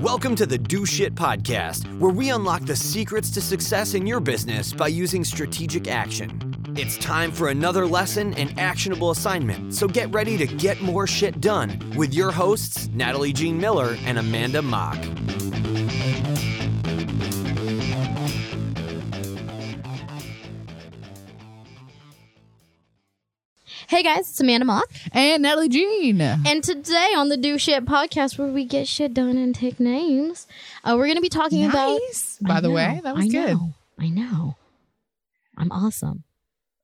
Welcome to the Do Shit Podcast, where we unlock the secrets to success in your business by using strategic action. It's time for another lesson and actionable assignment, so get ready to get more shit done with your hosts, Natalie Jean Miller and Amanda Mock. Hey guys, it's Amanda Mock. and Natalie Jean. And today on the Do Shit podcast, where we get shit done and take names, uh, we're going to be talking about. Nice. By I the know, way, that was I good. Know, I know. I'm awesome.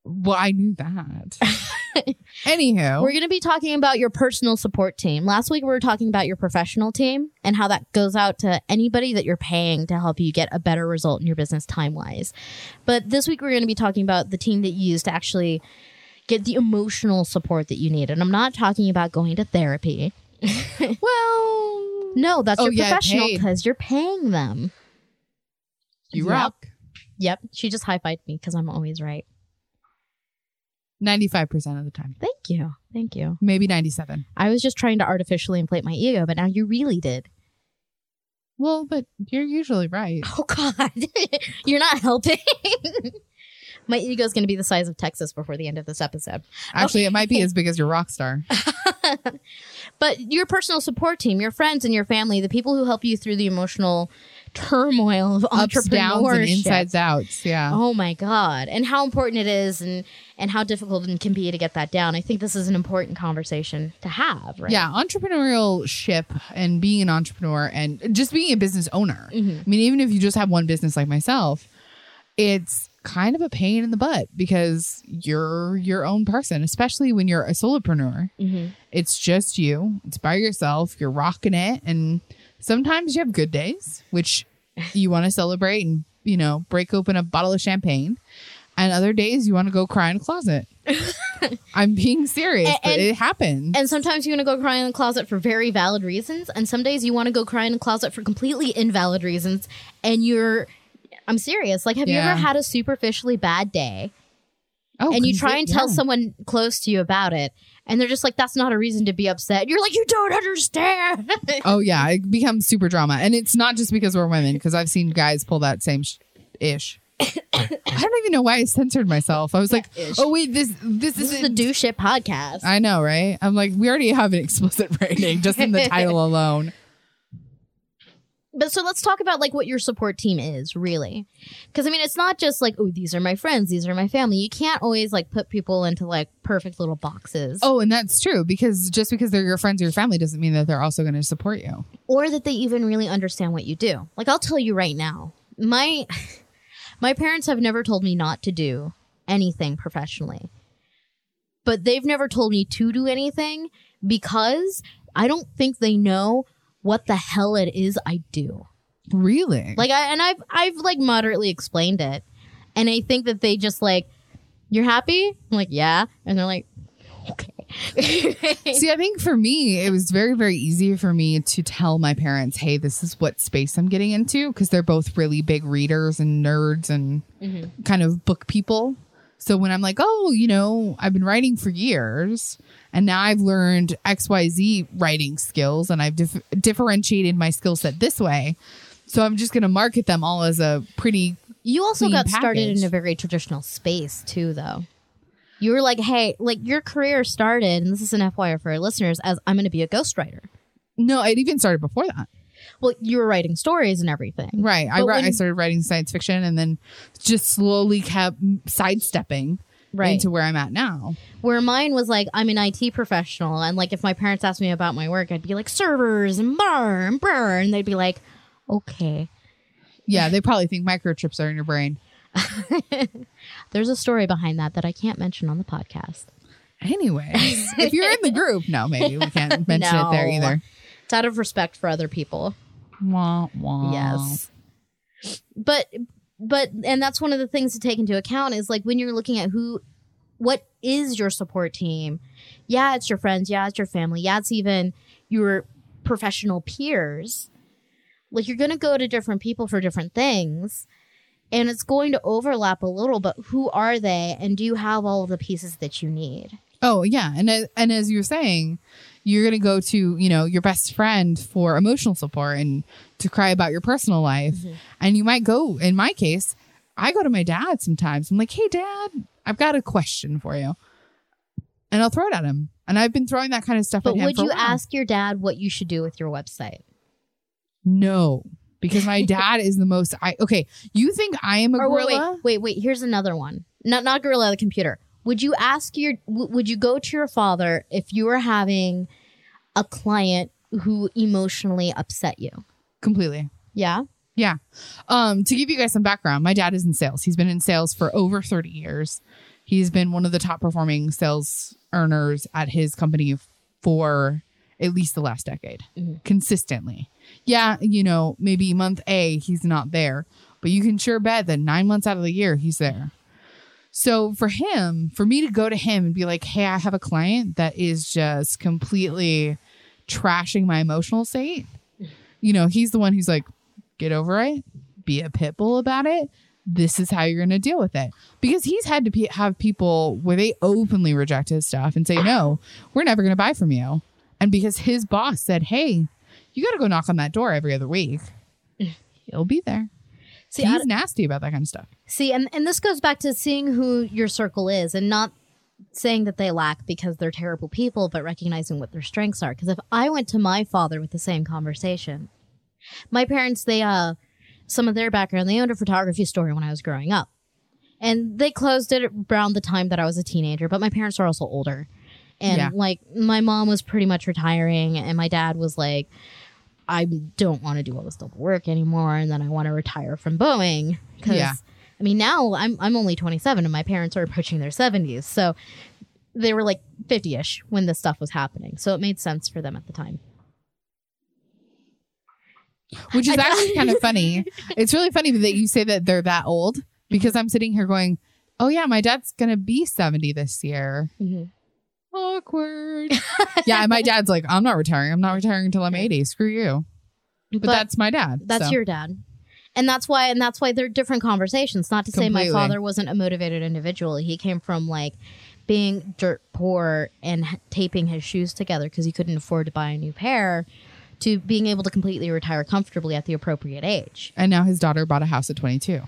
Well, I knew that. Anywho, We're going to be talking about your personal support team. Last week, we were talking about your professional team and how that goes out to anybody that you're paying to help you get a better result in your business time wise. But this week, we're going to be talking about the team that you use to actually get the emotional support that you need. And I'm not talking about going to therapy. well, No, that's Oh, your yeah, professional because you're paying them. you Yep. rock. Yep. She just high fived me because I'm always right. Ninety-five percent of the time, Thank you. Thank you. maybe ninety-seven. I was just trying to artificially inflate my ego, but now you really did. Well, but you're usually right. Oh, God. you're not helping. my ego is going to be the size of Texas before the end of this episode. Actually, it might be as big as your rock star. But your personal support team, your friends and your family, the people who help you through the emotional turmoil of Ups, downs, and insides outs. Yeah. Oh my god. And how important it is and and how difficult it can be to get that down. I think this is an important conversation to have, right? Yeah, entrepreneurial ship and being an entrepreneur and just being a business owner. Mhm. I mean, even if you just have one business like myself, it's kind of a pain in the butt because you're your own person, especially when you're a solopreneur. Mhm. It's just you, it's by yourself, you're rocking it. And sometimes you have good days, which you want to celebrate and, you know, break open a bottle of champagne. And other days you want to go cry in a closet. I'm being serious, And- but it happens. And sometimes you want to go cry in the closet for very valid reasons, and some days you want to go cry in the closet for completely invalid reasons. And you're, I'm serious. Like, have you ever had a superficially bad day, oh, and you try and tell yeah. someone close to you about it, and they're just like, "That's not a reason to be upset." You're like, "You don't understand." Oh yeah, it becomes super drama, and it's not just because we're women. Because I've seen guys pull that same sh- ish. I don't even know why I censored myself. I was like, ish. oh wait, this this, this is is the do shit podcast. I know, right? I'm like, we already have an explicit rating just in the title alone. But so let's talk about like what your support team is really. Cuz I mean it's not just like oh these are my friends, these are my family. You can't always like put people into like perfect little boxes Oh, and that's true because just because they're your friends or your family doesn't mean that they're also going to support you. or that they even really understand what you do. Like I'll tell you right now. My my parents have never told me not to do anything professionally. But they've never told me to do anything because I don't think they know what the hell it is I do. Really? Like I and I've I've like moderately explained it. And I think that they just like you're happy? I'm like, yeah. And they're like, okay. See, I think for me, it was very, very easy for me to tell my parents, hey, this is what space I'm getting into because they're both really big readers and nerds and Mhm. kind of book people. So when I'm like, oh, you know, I've been writing for years and now I've learned XYZ writing skills and I've dif- differentiated my skill set this way. So I'm just going to market them all as a pretty You also got started in a very traditional space too, though. You were like, hey, like your career started, and this is an FYI for our listeners, as I'm going to be a ghostwriter. No, it even started before that. Well, you were writing stories and everything. Right. I, when- I started writing science fiction and then just slowly kept sidestepping Right. into where I'm at now. Where mine was like, I'm an IT professional, and like if my parents asked me about my work, I'd be like servers and burn, burn. And they'd be like, okay. Yeah, they probably think microchips are in your brain. There's a story behind that that I can't mention on the podcast. Anyways, if you're in the group, no, maybe we can't mention it there either. It's out of respect for other people. Wah, wah. Yes. But but and that's one of the things to take into account is like when you're looking at who what is your support team? Yeah, it's your friends, yeah, it's your family, yeah, it's even your professional peers. Like you're going to go to different people for different things and it's going to overlap a little, but who are they and do you have all of the pieces that you need? Oh yeah, and and as you're saying, you're going to go to, you know, your best friend for emotional support and to cry about your personal life. Mm-hmm. And you might go, in my case, I go to my dad sometimes. I'm like, hey, dad, I've got a question for you. And I'll throw it at him. And I've been throwing that kind of stuff But at him. would you ask your dad what you should do with your website? No, because my dad is the most. I okay. You think I am a Or wait, gorilla? wait, wait, wait. Here's another one. Not not gorilla the computer. Would you ask your? Would you go to your father if you were having a client who emotionally upset you? Completely. Yeah. Yeah. Um, to give you guys some background, my dad is in sales. He's been in sales for over 30 years. He's been one of the top performing sales earners at his company for at least the last decade, consistently. Yeah, you know, maybe month A, he's not there, but you can sure bet that nine months out of the year, he's there. So for him, for me to go to him and be like, hey, I have a client that is just completely trashing my emotional state, you know, he's the one who's like, get over it, be a pit bull about it. This is how you're going to deal with it. Because he's had to pe have people where they openly reject his stuff and say, no, we're never going to buy from you. And because his boss said, hey, you got to go knock on that door every other week, he'll be there. See, I, he's nasty about that kind of stuff. see, and and this goes back to seeing who your circle is, and not saying that they lack because they're terrible people, but recognizing what their strengths are. Because if I went to my father with the same conversation, my parents, they uh, some of their background, they owned a photography store when I was growing up, and they closed it around the time that I was a teenager. But my parents are also older, and Yeah. like my mom was pretty much retiring, and my dad was like. I don't want to do all this double work anymore, and then I want to retire from Boeing. 'Cause, Yeah. I mean, now I'm I'm only 27, and my parents are approaching their 70s, so they were like 50ish when this stuff was happening. So it made sense for them at the time. which is actually kind of funny. It's really funny that you say that they're that old because I'm sitting here going, "Oh yeah, my dad's gonna be 70 this year." Mhm. Awkward. yeah, and my dad's like, "I'm not retiring. I'm not retiring until I'm 80. Screw you." But, But, that's my dad. that's so. your dad. And that's why and that's why they're different conversations. Not to say my father wasn't a motivated individual. He came from like being dirt poor and taping his shoes together because he couldn't afford to buy a new pair to being able to completely retire comfortably at the appropriate age. And now his daughter bought a house at 22.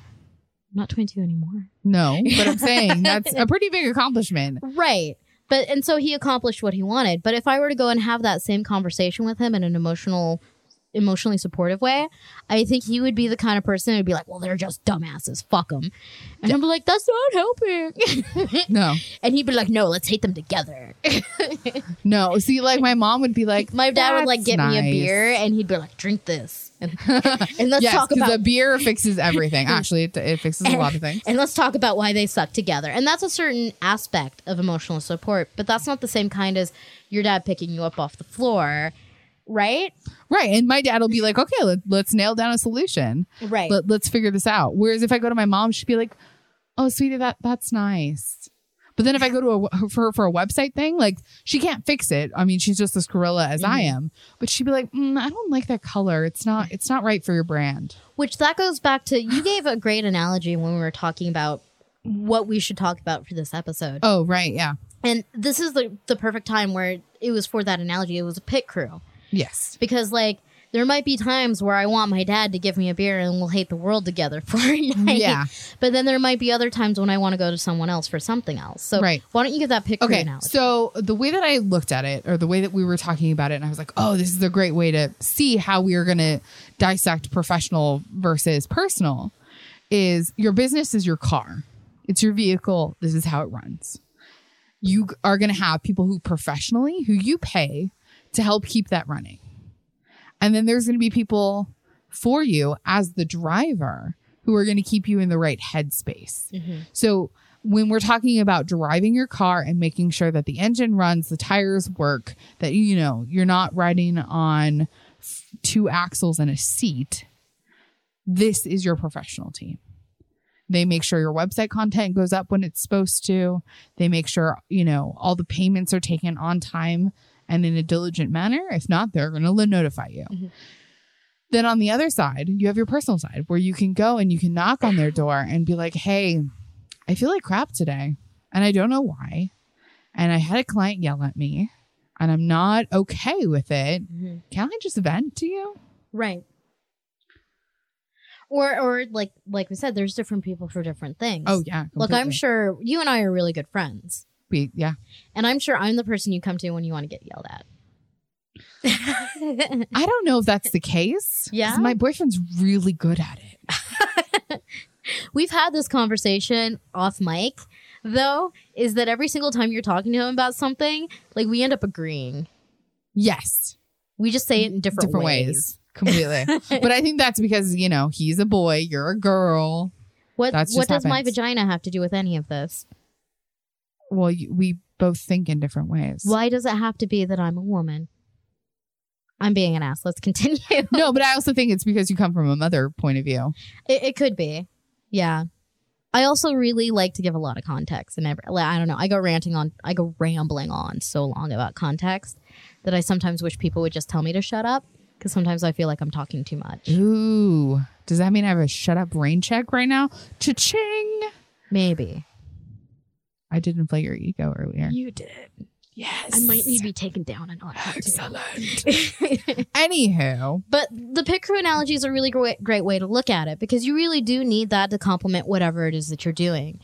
Not 22 anymore. No, but I'm saying that's a pretty big accomplishment. Right. But and so he accomplished what he wanted. But if I were to go and have that same conversation with him in an emotional emotionally supportive way, I think he would be the kind of person who'd be like, "Well, they're just dumbasses. Fuck them." And I'm like, "That's not helping." No, and he'd be like, "No, let's hate them together." no. See, like my mom would be like, My dad would like "That's get me a beer and he'd be like, "Drink this." And, and let's yes, talk because about a beer fixes everything. Actually, it, it fixes a lot of things. And let's talk about why they suck together. And that's a certain aspect of emotional support, but that's not the same kind as your dad picking you up off the floor, right? Right. And my dad will be like, okay, let, let's nail down a solution. Right. Let, let's figure this out. Whereas if I go to my mom, she'd be like, oh, sweetie, that that's nice. But then if I go to a for for a website thing, like she can't fix it. I mean, she's just as gorilla as I am. But she'd be like, mm, I don't like that color. It's not it's not right for your brand. Which that goes back to you gave a great analogy when we were talking about what we should talk about for this episode. Oh, right. Yeah. And this is the the perfect time where it was for that analogy. It was a pit crew. Yes. Because like there might be times where I want my dad to give me a beer and we'll hate the world together for a night. Yeah. But then there might be other times when I want to go to someone else for something else. So Right. why don't you give that picture Okay. analogy? So the way that I looked at it, or the way that we were talking about it, and I was like, oh, this is a great way to see how we are going to dissect professional versus personal, is your business is your car. It's your vehicle. This is how it runs. You are going to have people who professionally, who you pay to help keep that running. And then there's going to be people for you as the driver who are going to keep you in the right headspace. Mm-hmm. So when we're talking about driving your car and making sure that the engine runs, the tires work, that you know, you're not riding on two axles and a seat, this is your professional team. They make sure your website content goes up when it's supposed to. They make sure, you know, all the payments are taken on time and in a diligent manner. If not, they're going to notify you. Then on the other side, you have your personal side where you can go and you can knock on their door and be like, hey, I feel like crap today and I don't know why. And I had a client yell at me and I'm not okay with it, Mhm. can I just vent to you? Right. Or or like like we said, there's different people for different things. Oh yeah. Look, I'm sure you and I are really good friends. We- yeah. And I'm sure I'm the person you come to when you want to get yelled at. I don't know if that's the case. Yeah? My boyfriend's really good at it. We've had this conversation off mic, though, is that every single time you're talking to him about something, like we end up agreeing. Yes. We just say it in different, Different ways. ways. Completely. but I think that's because, you know, he's a boy, you're a girl. What what does my vagina have to do with any of this? Well, we both think in different ways. Why does it have to be that I'm a woman? I'm being an ass. Let's continue. No, but I also think it's because you come from a mother point of view. It, it could be. Yeah. I also really like to give a lot of context and every, like, I don't know. I go ranting on, I go rambling on so long about context that I sometimes wish people would just tell me to shut up because sometimes I feel like I'm talking too much. Ooh. Does that mean I have a shut up rain check right now? Cha-ching. Maybe. I did inflate your ego earlier. You did. Yes. I might need to be taken down a notch. too. Excellent. Anywho, but the pit crew analogy is a really great, great way to look at it because you really do need that to complement whatever it is that you're doing.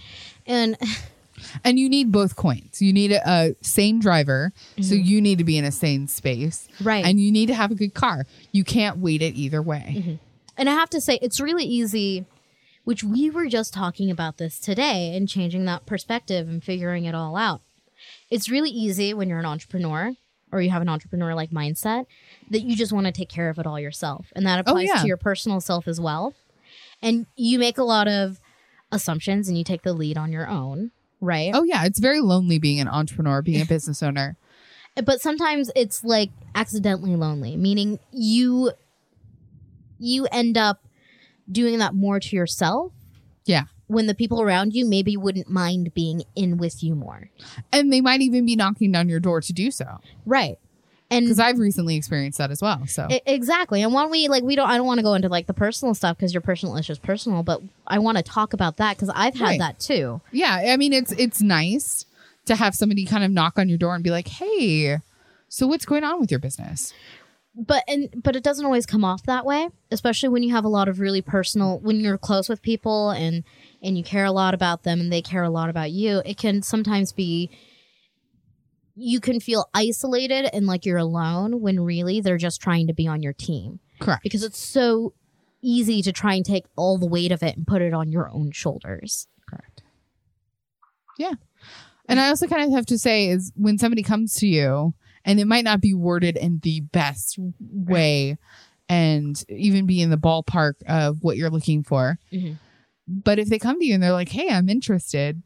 And and you need both coins. You need a, a sane driver, so Mm-hmm. you need to be in a sane space, right. and you need to have a good car. You can't wait it either way. And I have to say, it's really easy, which we were just talking about this today and changing that perspective and figuring it all out. It's really easy when you're an entrepreneur or you have an entrepreneur like mindset that you just want to take care of it all yourself. And that oh, applies yeah. to your personal self as well. And you make a lot of assumptions and you take the lead on your own, right? Oh yeah, it's very lonely being an entrepreneur, being a business owner. but sometimes it's like accidentally lonely meaning you you end up doing that more to yourself Yeah. when the people around you maybe wouldn't mind being in with you more And they might even be knocking down your door to do so. right and Because I've recently experienced that as well. So exactly and when we like we don't i don't want to go into like the personal stuff because your personal issue is personal but i want to talk about that because i've had Right. that too yeah, I mean it's it's nice to have somebody kind of knock on your door and be like, "Hey, so what's going on with your business?" But and but it doesn't always come off that way especially when you have a lot of really personal when you're close with people and and you care a lot about them and they care a lot about you it can sometimes be you can feel isolated and like you're alone when really they're just trying to be on your team Correct. because it's so easy to try and take all the weight of it and put it on your own shoulders Correct. Yeah. And I also kind of have to say is when somebody comes to you and it might not be worded in the best way and even be in the ballpark of what you're looking for. Mhm. But if they come to you and they're like, "Hey, I'm interested.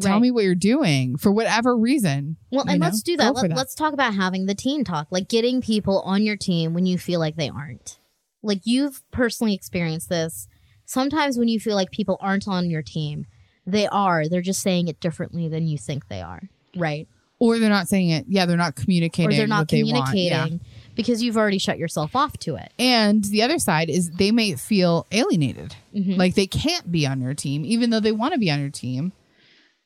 Tell Right. me what you're doing for whatever reason." Well, and know, let's do that. Let, that. Let's talk about having the team talk, like getting people on your team when you feel like they aren't. Like you've personally experienced this. Sometimes when you feel like people aren't on your team, they are. They're just saying it differently than you think they are. Right. Or they're not saying it. Yeah, they're not communicating or they're not what they want. Yeah. communicating because you've already shut yourself off to it. And the other side is they may feel alienated. Mhm. Like they can't be on your team, even though they want to be on your team.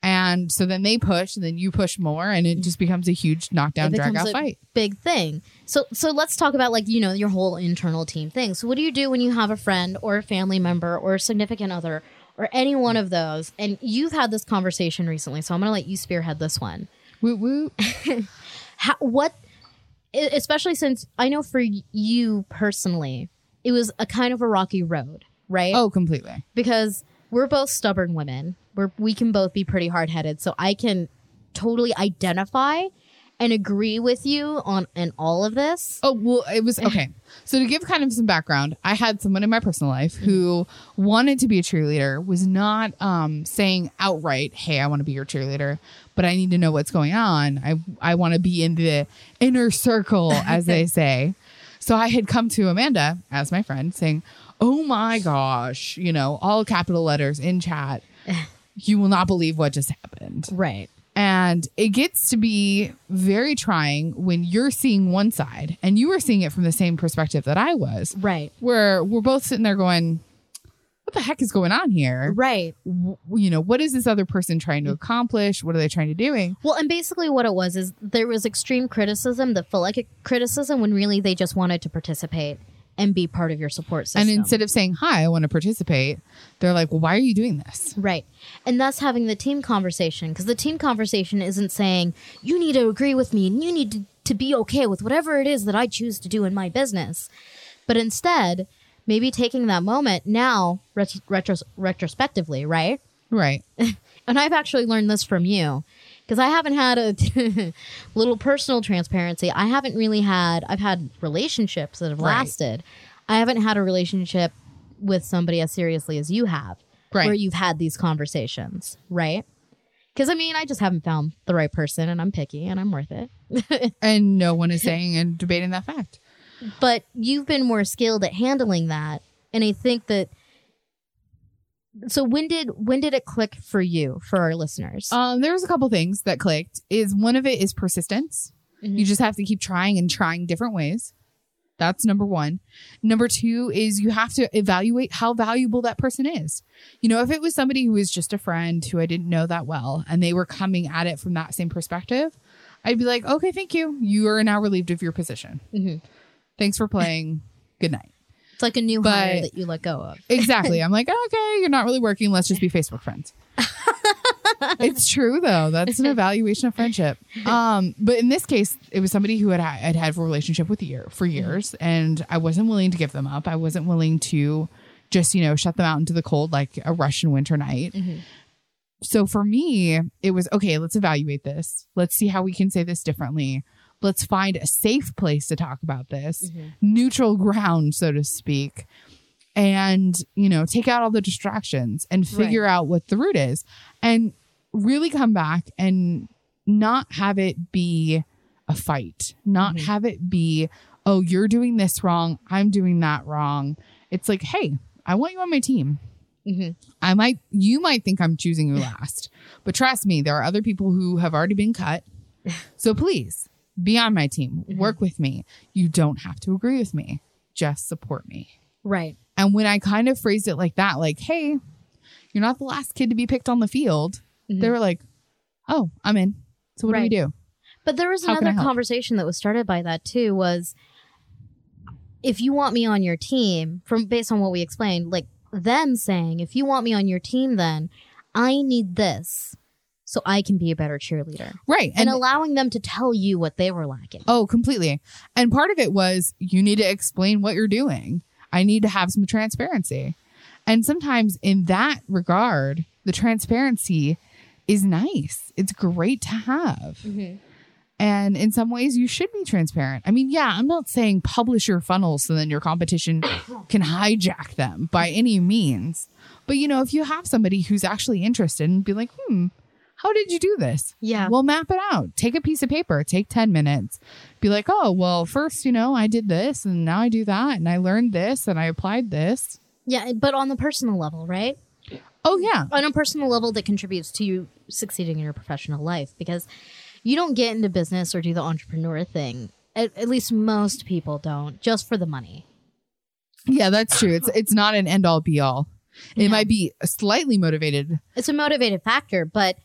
And so then they push, and then you push more, and it just becomes a huge knockdown, drag out fight. Big thing. So so let's talk about like, you know, your whole internal team thing. So what do you do when you have a friend or a family member or a significant other or any one of those and you've had this conversation recently, so I'm going to let you spearhead this one. Woo woo. How, what especially since I know for you personally, it was a kind of a rocky road, right? Oh, completely. because we're both stubborn women. We're we can both be pretty hard headed, so I can totally identify and agree with you on in all of this. Oh, well, it was okay. So, to give kind of some background, I had someone in my personal life who wanted to be a cheerleader, was not um, saying outright, Hey, I want to be your cheerleader, but I need to know what's going on. I, I want to be in the inner circle, as they say. So, I had come to Amanda as my friend saying, Oh my gosh, you know, all capital letters in chat. You will not believe what just happened. Right. And it gets to be very trying when you're seeing one side and you were seeing it from the same perspective that I was, Right. where we're both sitting there going, What the heck is going on here? Right. W- you know, what is this other person trying to mm-hmm. accomplish? What are they trying to doing? Well, and basically what it was is there was extreme criticism that felt like a criticism when really they just wanted to participate and be part of your support system. And instead of saying, hi, I want to participate, they're like, well, why are you doing this? Right. And thus having the team conversation because the team conversation isn't saying you need to agree with me and you need to, to be okay with whatever it is that I choose to do in my business. But instead, maybe taking that moment now ret- retros- retrospectively, right? Right. And I've actually learned this from you because I haven't had a little personal transparency. I haven't really had, I've had relationships that have Right. lasted. I haven't had a relationship with somebody as seriously as you have, Right. where you've had these conversations, right? Because I mean, I just haven't found the right person and I'm picky and I'm worth it. And no one is saying and debating that fact. but you've been more skilled at handling that. And I think that. So when did when did it click for you for our listeners? Um, there was a couple things that clicked. Is one of it is persistence. Mhm. You just have to keep trying and trying different ways. That's number one. Number two is you have to evaluate how valuable that person is. You know, if it was somebody who was just a friend who I didn't know that well and they were coming at it from that same perspective, I'd be like, okay, thank you. You are now relieved of your position. Mhm. Thanks for playing. Good night. Like a new hire that you let go of. Exactly. I'm like, okay, you're not really working. Let's just be Facebook friends. it's true though. That's an evaluation of friendship. Um, but in this case, it was somebody who had had had a relationship with year for years, and I wasn't willing to give them up. I wasn't willing to just you know shut them out into the cold like a Russian winter night. So for me, it was okay. Let's evaluate this. Let's see how we can say this differently. Let's find a safe place to talk about this, neutral ground, so to speak and you know take out all the distractions and figure out what the root is and really come back and not have it be a fight not have it be oh you're doing this wrong i'm doing that wrong. It's like hey i want you on my team. Mhm. i might you might think i'm choosing you last but trust me there are other people who have already been cut. So please be on my team mm-hmm. work with me you don't have to agree with me just support me Right. and when I kind of phrased it like that, like, hey, you're not the last kid to be picked on the field, mm-hmm. they were like, oh, I'm in. So what Right. do we do? But there was How another conversation that was started by that too was if you want me on your team from based on what we explained, like them saying, if you want me on your team then I need this so I can be a better cheerleader. Right. And, And, allowing them to tell you what they were lacking. oh, completely. And part of it was you need to explain what you're doing. I need to have some transparency. And sometimes in that regard, the transparency is nice. It's great to have. Mm-hmm. And in some ways, you should be transparent. I mean, yeah, I'm not saying publish your funnels so then your competition can hijack them by any means. But, you know, if you have somebody who's actually interested and be like, hmm, how did you do this? Yeah. Well, map it out. Take a piece of paper, take 10 minutes. Be like, oh, well, first, you know, I did this and now I do that and I learned this and I applied this. Yeah, but on the personal level, right? Oh, yeah. on a personal level that contributes to you succeeding in your professional life because you don't get into business or do the entrepreneur thing at, at least most people don't just for the money Yeah, that's true. It's it's not an end all be all. It might be slightly motivated. it's a motivated factor but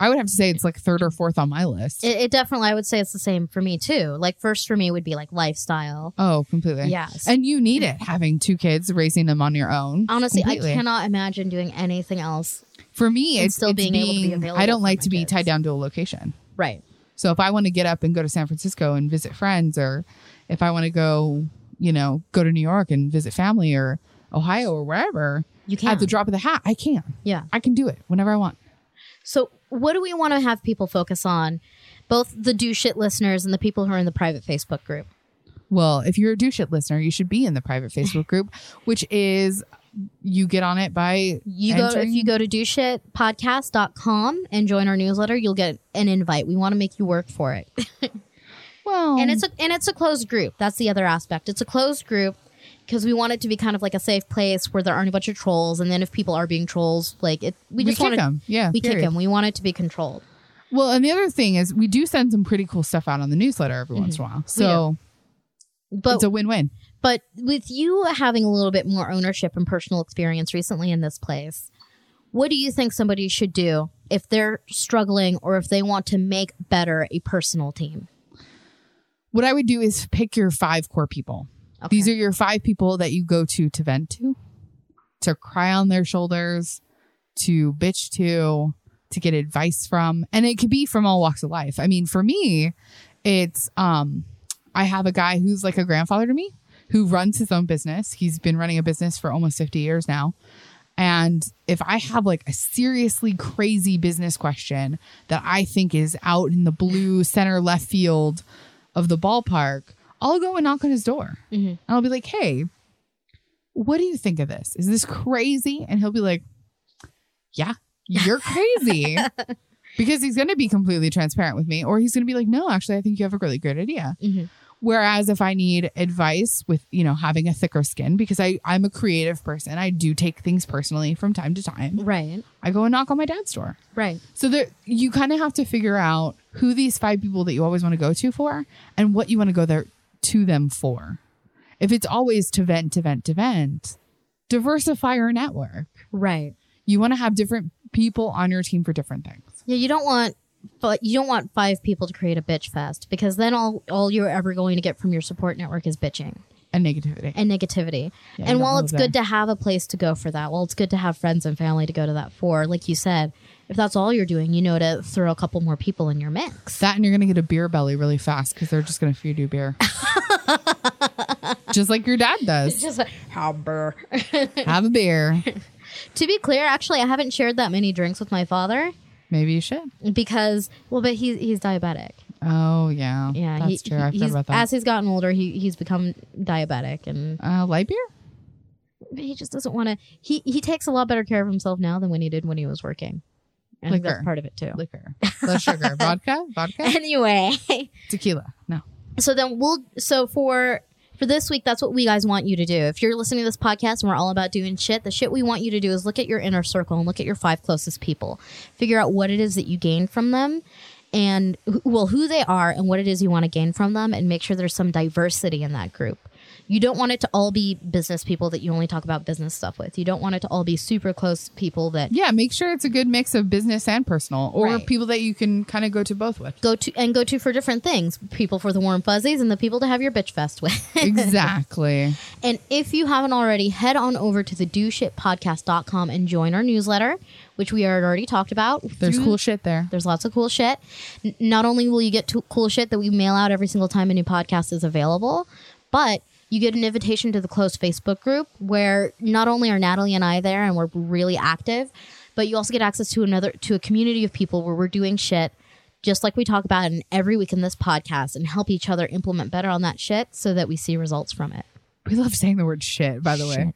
I would have to say it's like third or fourth on my list. it, it definitely i would say it's the same for me too like first for me would be like lifestyle Oh, completely. Yes. And you need it having two kids, raising them on your own. honestly Completely. i cannot imagine doing anything else For me, it's still it's being able to be available I don't like to be kids. tied down to a location. right So if I want to get up and go to San Francisco and visit friends, or if I want to go, you know, go to New York and visit family or Ohio or wherever, you can at the drop of the hat, I can. yeah I can do it whenever I want. So, what do we want to have people focus on? Both the do shit listeners and the people who are in the private Facebook group. Well, if you're a do shit listener, you should be in the private Facebook group, which is you get on it by You go if you go to doshitpodcast.com and join our newsletter, you'll get an invite. We want to make you work for it. well, and it's a and it's a closed group. That's the other aspect. It's a closed group because we want it to be kind of like a safe place where there aren't a bunch of trolls and then if people are being trolls, like it we just want to them. Yeah, we kick them. We want it to be controlled. Well, and the other thing is we do send some pretty cool stuff out on the newsletter every mm-hmm. once in a while. So But it's a win-win. But with you having a little bit more ownership and personal experience recently in this place, what do you think somebody should do if they're struggling or if they want to make better a personal team? What I would do is pick your five core people. Okay. These are your five people that you go to to vent to, to cry on their shoulders, to bitch to, to get advice from. And it could be from all walks of life. I mean, for me, it's um I have a guy who's like a grandfather to me who runs his own business. He's been running a business for almost 50 years now. And if I have like a seriously crazy business question that I think is out in the blue center left field of the ballpark, I'll go and knock on his door. Mhm. And I'll be like, hey, what do you think of this? Is this crazy? And he'll be like, yeah, you're crazy. because he's going to be completely transparent with me, or he's going to be like, no, actually, I think you have a really great idea. Mhm. Whereas if I need advice with, you know, having a thicker skin, because I, I'm a creative person, I do take things personally from time to time. Right. I go and knock on my dad's door. Right. So there, you kind of have to figure out who these five people that you always want to go to for and what you want to go there to them for. If it's always to vent, to vent, to vent, diversify your network. Right. You want to have different people on your team for different things. Yeah, you don't want but you don't want five people to create a bitch fest because then all all you're ever going to get from your support network is bitching And negativity. and negativity. Yeah, and while it's there. good to have a place to go for that, while it's good to have friends and family to go to that for, like you said, if that's all you're doing, you know to throw a couple more people in your mix. That and you're going to get a beer belly really fast because they're just going to feed you beer. just like your dad does. Just like, how burr. Have a beer. to be clear, actually, I haven't shared that many drinks with my father Maybe you should. because, well, but he's he's diabetic. Oh, yeah. Yeah, That's he, true. I forgot about that. As he's gotten older, he he's become diabetic, and uh, light beer? he just doesn't want to. He he takes a lot better care of himself now than when he did when he was working. I think that's Liquor. part of it too. Liquor. Less sugar. Vodka? Vodka? Anyway, Tequila. No. so then we'll so for for this week that's what we guys want you to do if you're listening to this podcast and we're all about doing shit the shit we want you to do is look at your inner circle and look at your five closest people figure out what it is that you gain from them and wh- well who they are and what it is you want to gain from them and make sure there's some diversity in that group you don't want it to all be business people that you only talk about business stuff with you don't want it to all be super close people that Yeah, make sure it's a good mix of business and personal or Right. people that you can kind of go to both with. go to and go to for different things people for the warm fuzzies and the people to have your bitch fest with exactly. And if you haven't already, head on over to the doshitpodcast.com and join our newsletter, which we had already talked about. There's Through- cool shit there. There's lots of cool shit. N- not only will you get to cool shit that we mail out every single time a new podcast is available, but you get an invitation to the closed Facebook group where not only are Natalie and I there and we're really active, but you also get access to another to a community of people where we're doing shit just like we talk about in every week in this podcast and help each other implement better on that shit so that we see results from it. We love saying the word shit, by the way.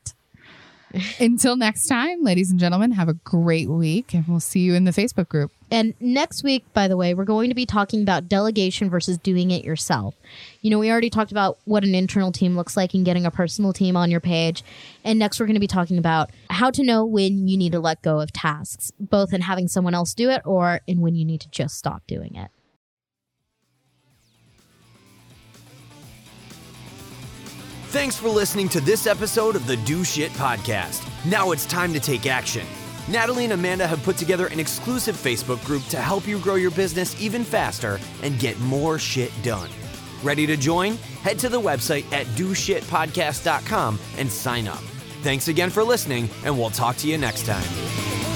Until next time, ladies and gentlemen, have a great week and we'll see you in the Facebook group. And next week, by the way, we're going to be talking about delegation versus doing it yourself. You know, we already talked about what an internal team looks like and getting a personal team on your page. And next, we're going to be talking about how to know when you need to let go of tasks, both in having someone else do it or in when you need to just stop doing it. Thanks for listening to this episode of the Do Shit Podcast. Now it's time to take action. Natalie and Amanda have put together an exclusive Facebook group to help you grow your business even faster and get more shit done. Ready to join? Head to the website at doshitpodcast.com and sign up. Thanks again for listening, and we'll talk to you next time.